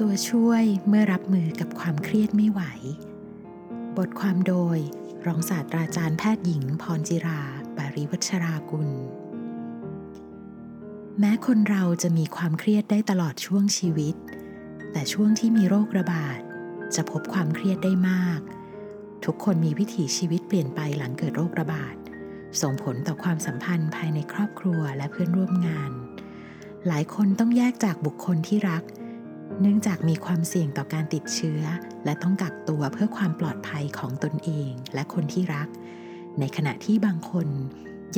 ตัวช่วยเมื่อรับมือกับความเครียดไม่ไหว บทความโดย รองศาสตราจารย์แพทย์หญิงพรจิรา บาริวัชรากุล แม้คนเราจะมีความเครียดได้ตลอดช่วงชีวิต แต่ช่วงที่มีโรคระบาด จะพบความเครียดได้มาก ทุกคนมีวิถีชีวิตเปลี่ยนไปหลังเกิดโรคระบาด ส่งผลต่อความสัมพันธ์ภายในครอบครัวและเพื่อนร่วมงาน หลายคนต้องแยกจากบุคคลที่รักเเนื่องจากมีความเสี่ยงต่อการติดเชื้อ และต้องกักตัวเพื่อความปลอดภัยของตนเองและคนที่รัก ในขณะที่บางคน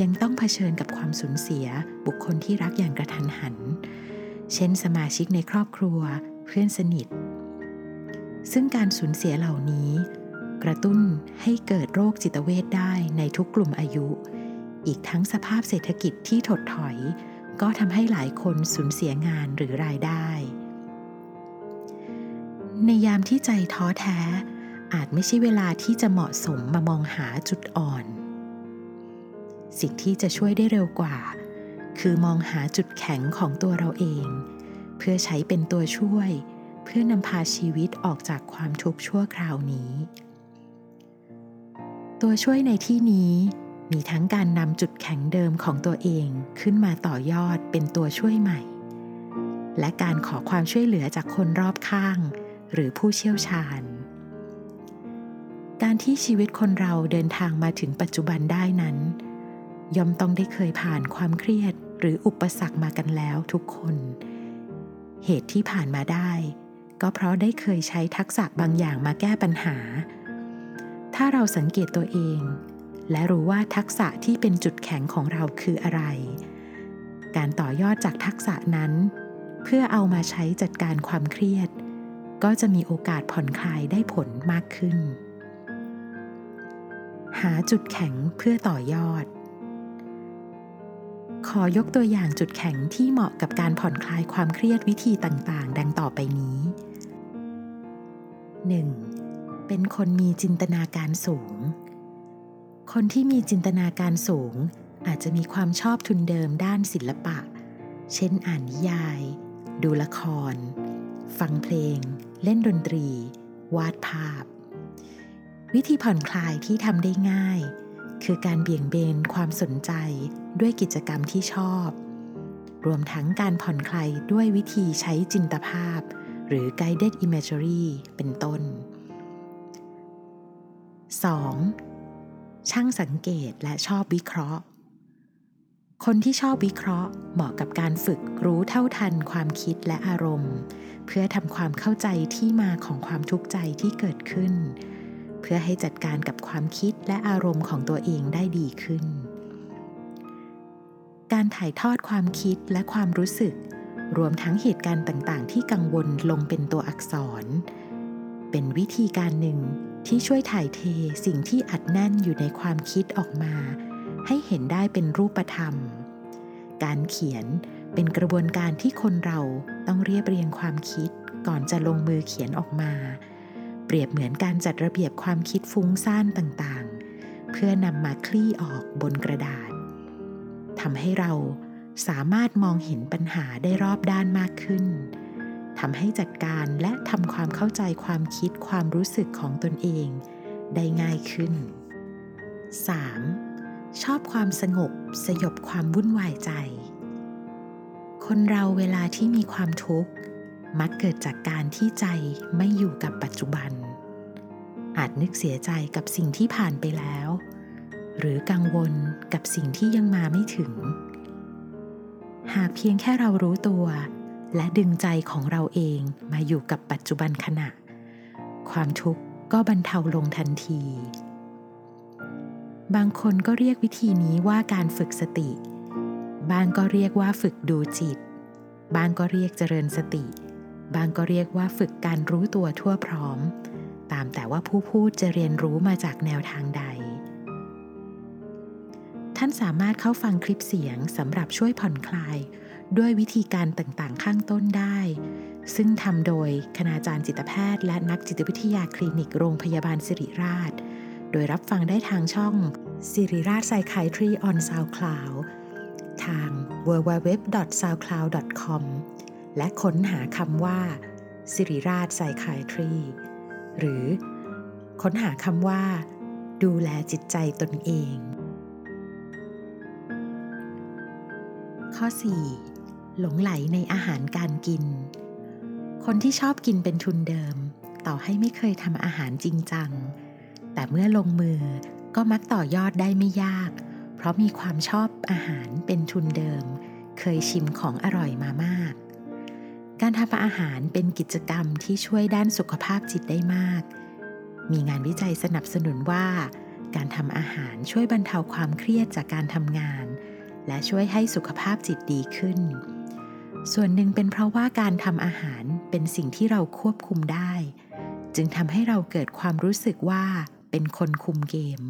ยังต้องเผชิญกับความสูญเสียบุคคลที่รักอย่างกระทันหัน เช่นสมาชิกในครอบครัว เพื่อนสนิท ซึ่งการสูญเสียเหล่านี้ กระตุ้นให้เกิดโรคจิตเวทได้ในทุกกลุ่มอายุ อีกทั้งสภาพเศรษฐกิจที่ถดถอย ก็ทำให้หลายคนสูญเสียงานหรือรายได้ ในยามที่ใจท้อแท้ อาจไม่ใช่เวลาที่จะเหมาะสมมามองหาจุดอ่อน สิ่งที่จะช่วยได้เร็วกว่า คือมองหาจุดแข็งของตัวเราเอง เพื่อใช้เป็นตัวช่วย เพื่อนำพาชีวิตออกจากความทุกข์ชั่วคราวนี้ ตัวช่วยในที่นี้มีทั้งการนำจุดแข็งเดิมของตัวเองขึ้นมาต่อยอดเป็นตัวช่วยใหม่ และการขอความช่วยเหลือจากคนรอบข้าง หรือผู้เชี่ยวชาญ การที่ชีวิตคนเราเดินทางมาถึงปัจจุบันได้นั้น ย่อมต้องได้เคยผ่านความเครียดหรืออุปสรรคมากันแล้วทุกคน เหตุที่ผ่านมาได้ ก็เพราะได้เคยใช้ทักษะบางอย่างมาแก้ปัญหา ถ้าเราสังเกตตัวเอง และรู้ว่าทักษะที่เป็นจุดแข็งของเราคืออะไร การต่อยอดจากทักษะนั้น เพื่อเอามาใช้จัดการความเครียด ก็จะมีโอกาสผ่อนคลายได้ผลมากขึ้น หาจุดแข็งเพื่อต่อยอด ขอยกตัวอย่างจุดแข็งที่เหมาะกับการผ่อนคลายความเครียดวิธีต่างๆ ดังต่อไปนี้ 1. เป็นคนมีจินตนาการสูง คนที่มีจินตนาการสูง อาจจะมีความชอบทุนเดิมด้านศิลปะ เช่นอ่านนิยาย ดูละคร ฟังเพลง เล่นดนตรี วาดภาพ วิธีผ่อนคลายที่ทำได้ง่าย คือการเบี่ยงเบนความสนใจด้วยกิจกรรมที่ชอบ รวมทั้งการผ่อนคลายด้วยวิธีใช้จินตภาพ หรือ guided imagery เป็นต้น 2. ช่างสังเกตและชอบวิเคราะห์ คนที่ชอบวิเคราะห์ เหมาะกับการฝึกรู้เท่าทันความคิดและอารมณ์ เพื่อทำความเข้าใจที่มาของความทุกข์ใจที่เกิดขึ้น เพื่อให้จัดการกับความคิดและอารมณ์ของตัวเองได้ดีขึ้น การถ่ายทอดความคิดและความรู้สึก รวมทั้งเหตุการณ์ต่างๆ ที่กังวลลงเป็นตัวอักษร เป็นวิธีการหนึ่งที่ช่วยถ่ายเทสิ่งที่อัดแน่นอยู่ในความคิดออกมา ให้เห็นได้เป็นรูปธรรม การเขียนเป็นกระบวนการที่คนเราต้องเรียบเรียงความคิดก่อนจะลงมือเขียนออกมา เปรียบเหมือนการจัดระเบียบความคิดฟุ้งซ่านต่างๆ เพื่อนำมาคลี่ออกบนกระดาษทำให้เราสามารถมองเห็นปัญหาได้รอบด้านมากขึ้นทำให้จัดการและทำความเข้าใจความคิดความรู้สึกของตนเอง ได้ง่ายขึ้น 3. ชอบความสงบสยบความวุ่นวายใจ คนเราเวลาที่มีความทุกข์ มักเกิดจากการที่ใจไม่อยู่กับปัจจุบัน อาจนึกเสียใจกับสิ่งที่ผ่านไปแล้ว หรือกังวลกับสิ่งที่ยังมาไม่ถึง หากเพียงแค่เรารู้ตัว และดึงใจของเราเองมาอยู่กับปัจจุบันขณะ ความทุกข์ก็บรรเทาลงทันที บางคนก็เรียกวิธีนี้ว่าการฝึกสติ บางก็เรียกว่าฝึกดูจิต บางก็เรียกเจริญสติ บางก็เรียกว่าฝึกการรู้ตัวทั่วพร้อม ตามแต่ว่าผู้พูดจะเรียนรู้มาจากแนวทางใด ท่านสามารถเข้าฟังคลิปเสียงสำหรับช่วยผ่อนคลาย ด้วยวิธีการต่างๆ ข้างต้นได้ ซึ่งทำโดยคณาจารย์จิตแพทย์ และนักจิตวิทยาคลินิกโรงพยาบาลสิริราช โดยรับฟังได้ทางช่องสิริราชไซคายทรีออนซาวคลาวทาง www.soundcloud.com และค้นหาคำว่าสิริราชไซคายทรีหรือค้นหาคำว่า ดูแลจิตใจตนเอง ข้อ 4. หลงไหลในอาหารการกิน คนที่ชอบกินเป็นทุนเดิม ต่อให้ไม่เคยทำอาหารจริงจัง แต่เมื่อลงมือก็มักต่อยอดได้ไม่ยาก เพราะมีความชอบอาหารเป็นทุนเดิม เคยชิมของอร่อยมามาก การทำอาหารเป็นกิจกรรมที่ช่วยด้านสุขภาพจิตได้มาก มีงานวิจัยสนับสนุนว่า การทำอาหารช่วยบรรเทาความเครียดจากการทำงาน และช่วยให้สุขภาพจิตดีขึ้น ส่วนหนึ่งเป็นเพราะว่าการทำอาหารเป็นสิ่งที่เราควบคุมได้ จึงทำให้เราเกิดความรู้สึกว่า เป็นคนคุมเกม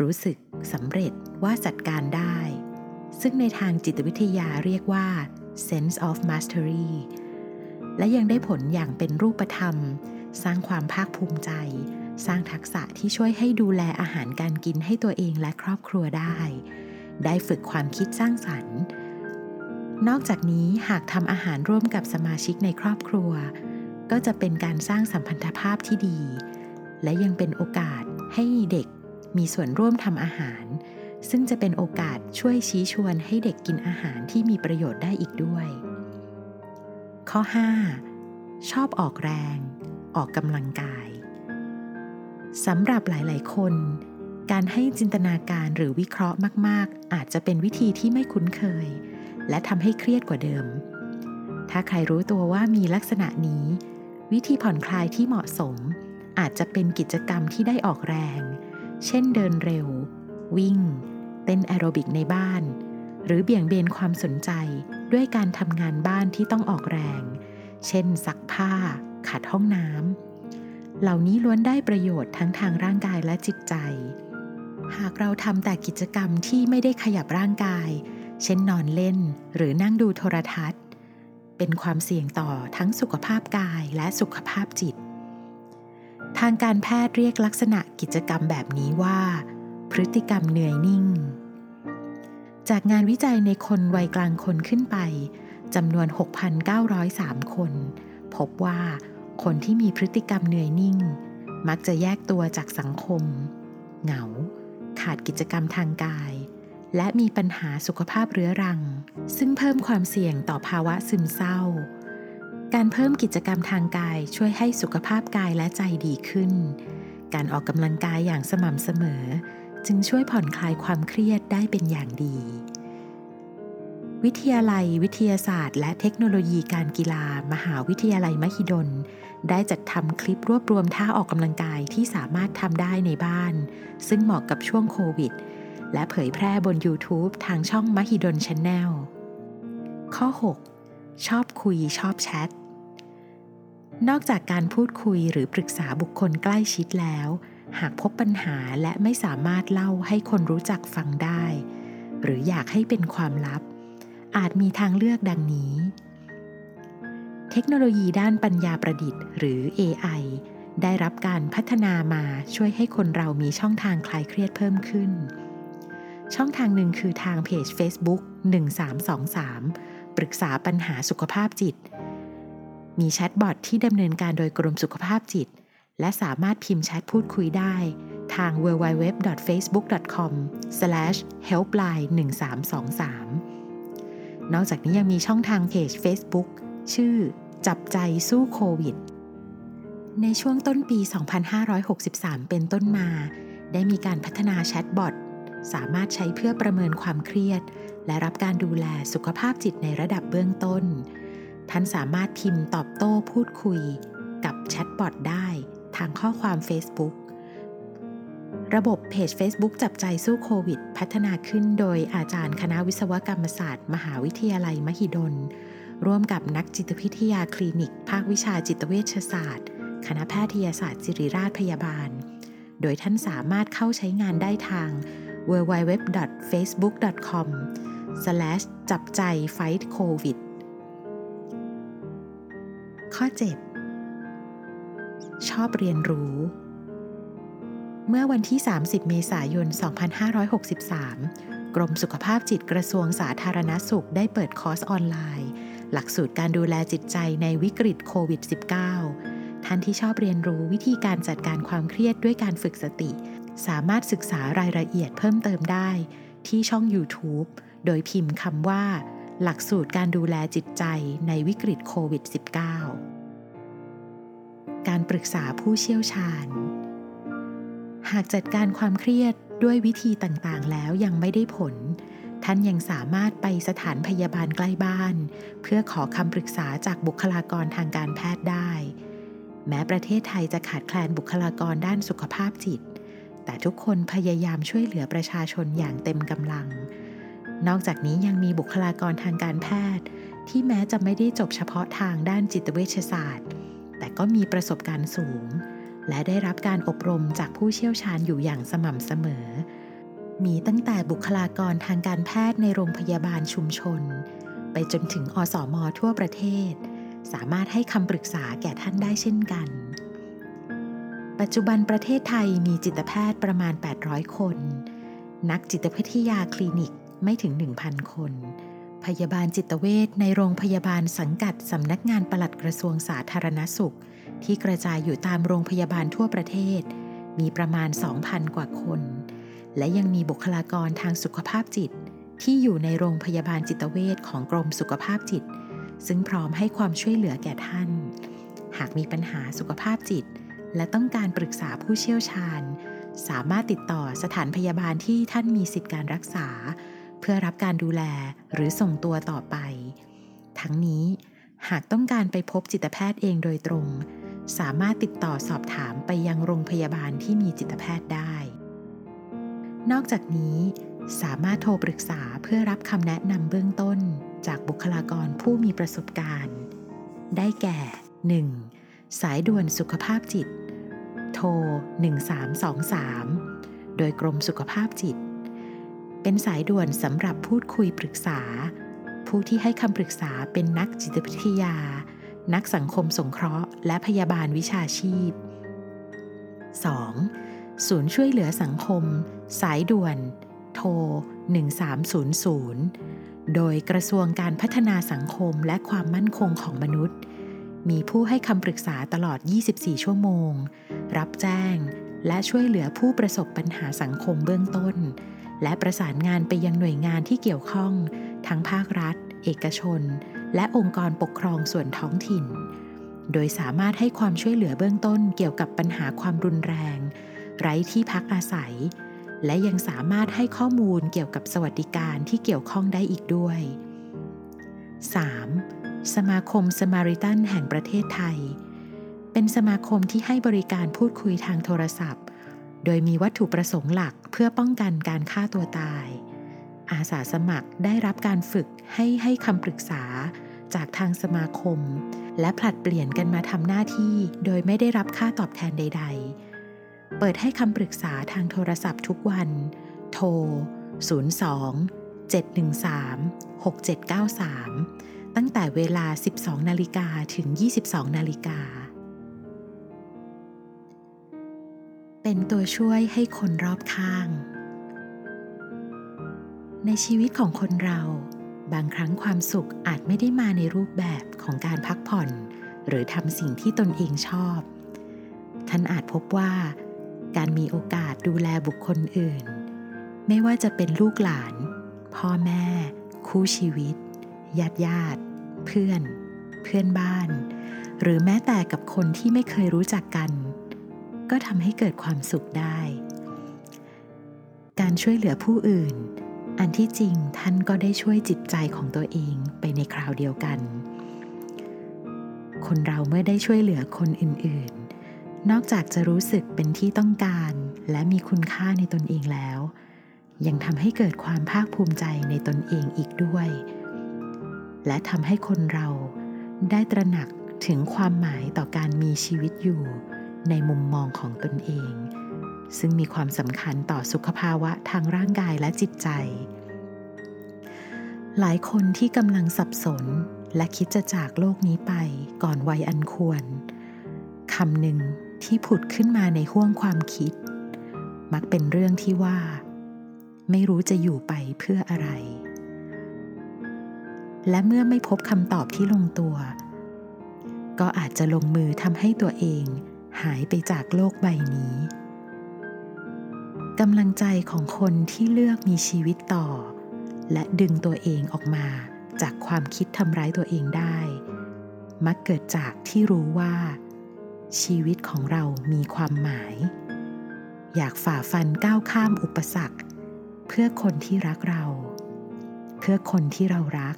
รู้สึกสำเร็จว่าจัดการได้ ซึ่งในทางจิตวิทยาเรียกว่า sense of mastery และยังได้ผลอย่างเป็นรูปธรรม สร้างความภาคภูมิใจ สร้างทักษะที่ช่วยให้ดูแลอาหารการกินให้ตัวเองและครอบครัวได้ ได้ฝึกความคิดสร้างสรรค์ นอกจากนี้หากทำอาหารร่วมกับสมาชิกในครอบครัว ก็จะเป็นการสร้างสัมพันธภาพที่ดี และยังเป็นโอกาสให้เด็กมีส่วนร่วมทำอาหาร ซึ่งจะเป็นโอกาสช่วยชี้ชวนให้เด็กกินอาหารที่มีประโยชน์ได้อีกด้วย ข้อ 5. ชอบออกแรง ออกกำลังกายสำหรับหลาย ๆ คน การให้จินตนาการหรือวิเคราะห์มาก ๆ อาจจะเป็นวิธีที่ไม่คุ้นเคย และทำให้เครียดกว่าเดิม ถ้าใครรู้ตัวว่ามีลักษณะนี้ วิธีผ่อนคลายที่เหมาะสม อาจจะเป็นกิจกรรมที่ได้ออกแรง เช่นเดินเร็ว วิ่ง เต้นแอโรบิกในบ้าน หรือเบี่ยงเบนความสนใจด้วยการทำงานบ้านที่ต้องออกแรง เช่นซักผ้า ขัดห้องน้ำเหล่านี้ล้วนได้ประโยชน์ทั้งทางร่างกายและจิตใจ หากเราทำแต่กิจกรรมที่ไม่ได้ขยับร่างกาย เช่นนอนเล่นหรือนั่งดูโทรทัศน์ เป็นความเสี่ยงต่อทั้งสุขภาพกายและสุขภาพจิต ทางการแพทย์เรียกลักษณะกิจกรรมแบบนี้ว่า พฤติกรรมเหนื่อยนิ่ง จากงานวิจัยในคนวัยกลางคนขึ้นไปจำนวน 6,903 คน พบว่าคนที่มีพฤติกรรมเหนื่อยนิ่ง มักจะแยกตัวจากสังคม เหงา ขาดกิจกรรมทางกาย และมีปัญหาสุขภาพเรื้อรัง ซึ่งเพิ่มความเสี่ยงต่อภาวะซึมเศร้า การเพิ่มกิจกรรมทางกายช่วยให้สุขภาพกายและใจดีขึ้น การออกกำลังกายอย่างสม่ำเสมอ จึงช่วยผ่อนคลายความเครียดได้เป็นอย่างดี วิทยาลัย วิทยาศาสตร์ และเทคโนโลยีการกีฬา มหาวิทยาลัยมหิดล ได้จัดทำคลิปรวบรวมท่าออกกำลังกายที่สามารถทำได้ในบ้าน ซึ่งเหมาะกับช่วงโควิด และเผยแพร่บน YouTube ทางช่องมหิดลช n แนลข้อ 6 ชอบคุยชอบแชท นอกจากการพูดคุยหรือปรึกษาบุคคลใกล้ชิดแล้ว หากพบปัญหาและไม่สามารถเล่าให้คนรู้จักฟังได้ หรืออยากให้เป็นความลับ อาจมีทางเลือกดังนี้ เทคโนโลยีด้านปัญญาประดิษฐ์หรือ AI ได้รับการพัฒนามาช่วยให้คนเรามีช่องทางคลายเครียดเพิ่มขึ้น ช่องทางหนึ่งคือทางเพจ Facebook 1323 ปรึกษาปัญหาสุขภาพจิต มีแชทบอทที่ดำเนินการโดยกรมสุขภาพจิต และสามารถพิมพ์แชทพูดคุยได้ ทาง www.facebook.com/helpline 1323 นอกจากนี้ยังมีช่องทางเพจ Facebook ชื่อ จับใจสู้โควิด ในช่วงต้นปี 2563 เป็นต้นมา ได้มีการพัฒนาแชทบอทสามารถใช้เพื่อประเมินความเครียด และรับการดูแลสุขภาพจิตในระดับเบื้องต้น ท่านสามารถพิมพ์ตอบโต้พูดคุยกับแชทบอทได้ทางข้อความ Facebook ระบบเพจ Facebook จับใจสู้โควิด พัฒนาขึ้นโดยอาจารย์คณะวิศวกรรมศาสตร์ มหาวิทยาลัยมหิดล ร่วมกับนักจิตวิทยาคลินิก ภาควิชาจิตเวชศาสตร์ คณะแพทยศาสตร์ศิริราชพยาบาล โดยท่านสามารถเข้าใช้งานได้ทาง www.facebook.com จับใจ fight covid ข้อ 7 ชอบเรียนรู้ เมื่อวันที่ 30 เมษายน 2563 กรมสุขภาพจิตกระทรวงสาธารณสุขได้เปิดคอร์สออนไลน์ หลักสูตรการดูแลจิตใจในวิกฤตโควิด -19 ท่านที่ชอบเรียนรู้วิธีการจัดการความเครียดด้วยการฝึกสติ สามารถศึกษารายละเอียดเพิ่มเติมได้ ที่ช่อง YouTube โดยพิมพ์คำว่า หลักสูตรการดูแลจิตใจในวิกฤตโควิด -19 การปรึกษาผู้เชี่ยวชาญ หากจัดการความเครียดด้วยวิธีต่างๆ แล้วยังไม่ได้ผล ท่านยังสามารถไปสถานพยาบาลใกล้บ้าน เพื่อขอคำปรึกษาจากบุคลากรทางการแพทย์ได้ แม้ประเทศไทยจะขาดแคลนบุคลากรด้านสุขภาพจิต แต่ทุกคนพยายามช่วยเหลือประชาชนอย่างเต็มกำลัง นอกจากนี้ยังมีบุคลากรทางการแพทย์ ที่แม้จะไม่ได้จบเฉพาะทางด้านจิตเวชศาสตร์ แต่ก็มีประสบการณ์สูง และได้รับการอบรมจากผู้เชี่ยวชาญอยู่อย่างสม่ำเสมอ มีตั้งแต่บุคลากรทางการแพทย์ในโรงพยาบาลชุมชน ไปจนถึงอสอมอทั่วประเทศ สามารถให้คำปรึกษาแก่ท่านได้เช่นกัน ปัจจุบันประเทศไทยมีจิตแพทย์ประมาณ 800 คน นักจิตวิทยาคลินิก ไม่ถึง 1,000 คน พยาบาลจิตเวชในโรงพยาบาลสังกัดสำนักงานปลัดกระทรวงสาธารณสุข ที่กระจายอยู่ตามโรงพยาบาลทั่วประเทศ มีประมาณ 2,000 กว่าคน และยังมีบุคลากรทางสุขภาพจิต ที่อยู่ในโรงพยาบาลจิตเวชของกรมสุขภาพจิต ซึ่งพร้อมให้ความช่วยเหลือแก่ท่าน หากมีปัญหาสุขภาพจิต และต้องการปรึกษาผู้เชี่ยวชาญสามารถติดต่อสถานพยาบาลที่ท่านมีสิทธิการรักษา เพื่อรับการดูแลหรือส่งตัวต่อไป ทั้งนี้หากต้องการไปพบจิตแพทย์เองโดยตรง สามารถติดต่อสอบถามไปยังโรงพยาบาลที่มีจิตแพทย์ได้ นอกจากนี้ สามารถโทรปรึกษาเพื่อรับคำแนะนำเบื้องต้น จากบุคลากรผู้มีประสบการณ์ ได้แก่ 1. สายด่วนสุขภาพจิต โทร 1323 โดยกรมสุขภาพจิต เป็นสายด่วนสำหรับพูดคุยปรึกษา ผู้ที่ให้คำปรึกษาเป็นนักจิตวิทยา นักสังคมสงเคราะห์ และพยาบาลวิชาชีพ 2. ศูนย์ช่วยเหลือสังคม สายด่วน โทร 1300 โดยกระทรวงการพัฒนาสังคมและความมั่นคงของมนุษย์ มีผู้ให้คำปรึกษาตลอด 24 ชั่วโมง รับแจ้ง และช่วยเหลือผู้ประสบปัญหาสังคมเบื้องต้น และประสานงานไปยังหน่วยงานที่เกี่ยวข้อง ทั้งภาครัฐ เอกชน และองค์กรปกครองส่วนท้องถิ่น โดยสามารถให้ความช่วยเหลือเบื้องต้นเกี่ยวกับปัญหาความรุนแรง ไร้ที่พักอาศัย และยังสามารถให้ข้อมูลเกี่ยวกับสวัสดิการที่เกี่ยวข้องได้อีกด้วย 3. สมาคมสมาริตันแห่งประเทศไทย เป็นสมาคมที่ให้บริการพูดคุยทางโทรศัพท์ โดยมีวัตถุประสงค์หลักเพื่อป้องกันการฆ่าตัวตาย อาสาสมัครได้รับการฝึกให้ให้คำปรึกษาจากทางสมาคม และผลัดเปลี่ยนกันมาทำหน้าที่โดยไม่ได้รับค่าตอบแทนใด ๆ เปิดให้คำปรึกษาทางโทรศัพท์ทุกวัน โทร 02 713 6793 ตั้งแต่เวลา 12 นาฬิกาถึง 22 นาฬิกา เป็นตัวช่วยให้คนรอบข้าง ในชีวิตของคนเรา บางครั้งความสุขอาจไม่ได้มาในรูปแบบของการพักผ่อน หรือทำสิ่งที่ตนเองชอบ ท่านอาจพบว่า การมีโอกาสดูแลบุคคลอื่น ไม่ว่าจะเป็นลูกหลาน พ่อแม่ คู่ชีวิต ญาติญาติ เพื่อน เพื่อนบ้าน หรือแม้แต่กับคนที่ไม่เคยรู้จักกัน ก็ทำให้เกิดความสุขได้ การช่วยเหลือผู้อื่น อันที่จริงท่านก็ได้ช่วยจิตใจของตัวเองไปในคราวเดียวกัน คนเราเมื่อได้ช่วยเหลือคนอื่น ๆ นอกจากจะรู้สึกเป็นที่ต้องการและมีคุณค่าในตนเองแล้ว ยังทำให้เกิดความภาคภูมิใจในตนเองอีกด้วย และทำให้คนเราได้ตระหนักถึงความหมายต่อการมีชีวิตอยู่ ในมุมมองของตนเอง ซึ่งมีความสำคัญต่อสุขภาวะทางร่างกายและจิตใจ หลายคนที่กำลังสับสนและคิดจะจากโลกนี้ไปก่อนวัยอันควรคำหนึ่งที่ผุดขึ้นมาในห้วงความคิด มักเป็นเรื่องที่ว่า ไม่รู้จะอยู่ไปเพื่ออะไร และเมื่อไม่พบคำตอบที่ลงตัว ก็อาจจะลงมือทำให้ตัวเอง หายไปจากโลกใบนี้กำลังใจของคนที่เลือกมีชีวิตต่อ และดึงตัวเองออกมาจากความคิดทำร้ายตัวเองได้ มักเกิดจากที่รู้ว่า ชีวิตของเรามีความหมาย อยากฝ่าฟันก้าวข้ามอุปสรรค เพื่อคนที่รักเรา เพื่อคนที่เรารัก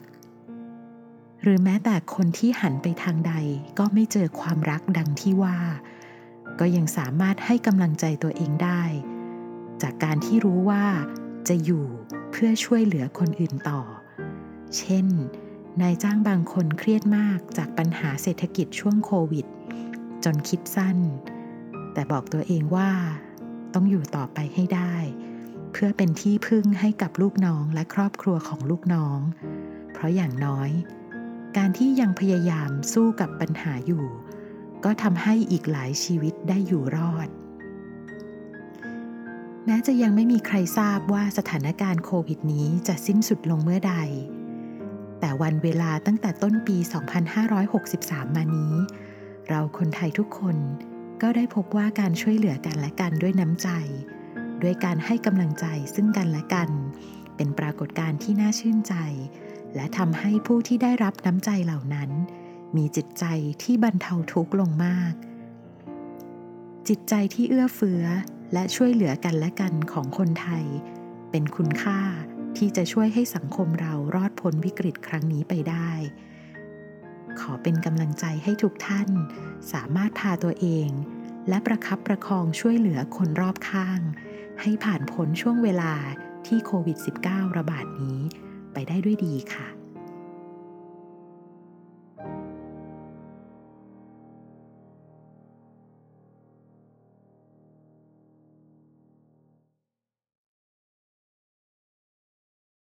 หรือแม้แต่คนที่หันไปทางใดก็ไม่เจอความรักดังที่ว่า ก็ยังสามารถให้กำลังใจตัวเองได้ จากการที่รู้ว่าจะอยู่เพื่อช่วยเหลือคนอื่นต่อ เช่น นายจ้างบางคนเครียดมากจากปัญหาเศรษฐกิจช่วงโควิด จนคิดสั้น แต่บอกตัวเองว่า ต้องอยู่ต่อไปให้ได้ เพื่อเป็นที่พึ่งให้กับลูกน้องและครอบครัวของลูกน้อง เพราะอย่างน้อย การที่ยังพยายามสู้กับปัญหาอยู่ ก็ทำให้อีกหลายชีวิตได้อยู่รอด แม้จะยังไม่มีใครทราบว่าสถานการณ์โควิดนี้จะสิ้นสุดลงเมื่อใด แต่วันเวลาตั้งแต่ต้นปี 2563 มานี้ เราคนไทยทุกคนก็ได้พบว่าการช่วยเหลือกันและกันด้วยน้ำใจ ด้วยการให้กำลังใจซึ่งกันและกัน เป็นปรากฏการณ์ที่น่าชื่นใจ และทำให้ผู้ที่ได้รับน้ำใจเหล่านั้น มีจิตใจที่บรรเทาทุกข์ลงมาก จิตใจที่เอื้อเฟื้อและช่วยเหลือกันและกันของคนไทย เป็นคุณค่าที่จะช่วยให้สังคมเรารอดพ้นวิกฤตครั้งนี้ไปได้ ขอเป็นกำลังใจให้ทุกท่าน สามารถพาตัวเอง และประคับประคองช่วยเหลือคนรอบข้าง ให้ผ่านพ้นช่วงเวลาที่โควิด -19 ระบาดนี้ไปได้ด้วยดีค่ะ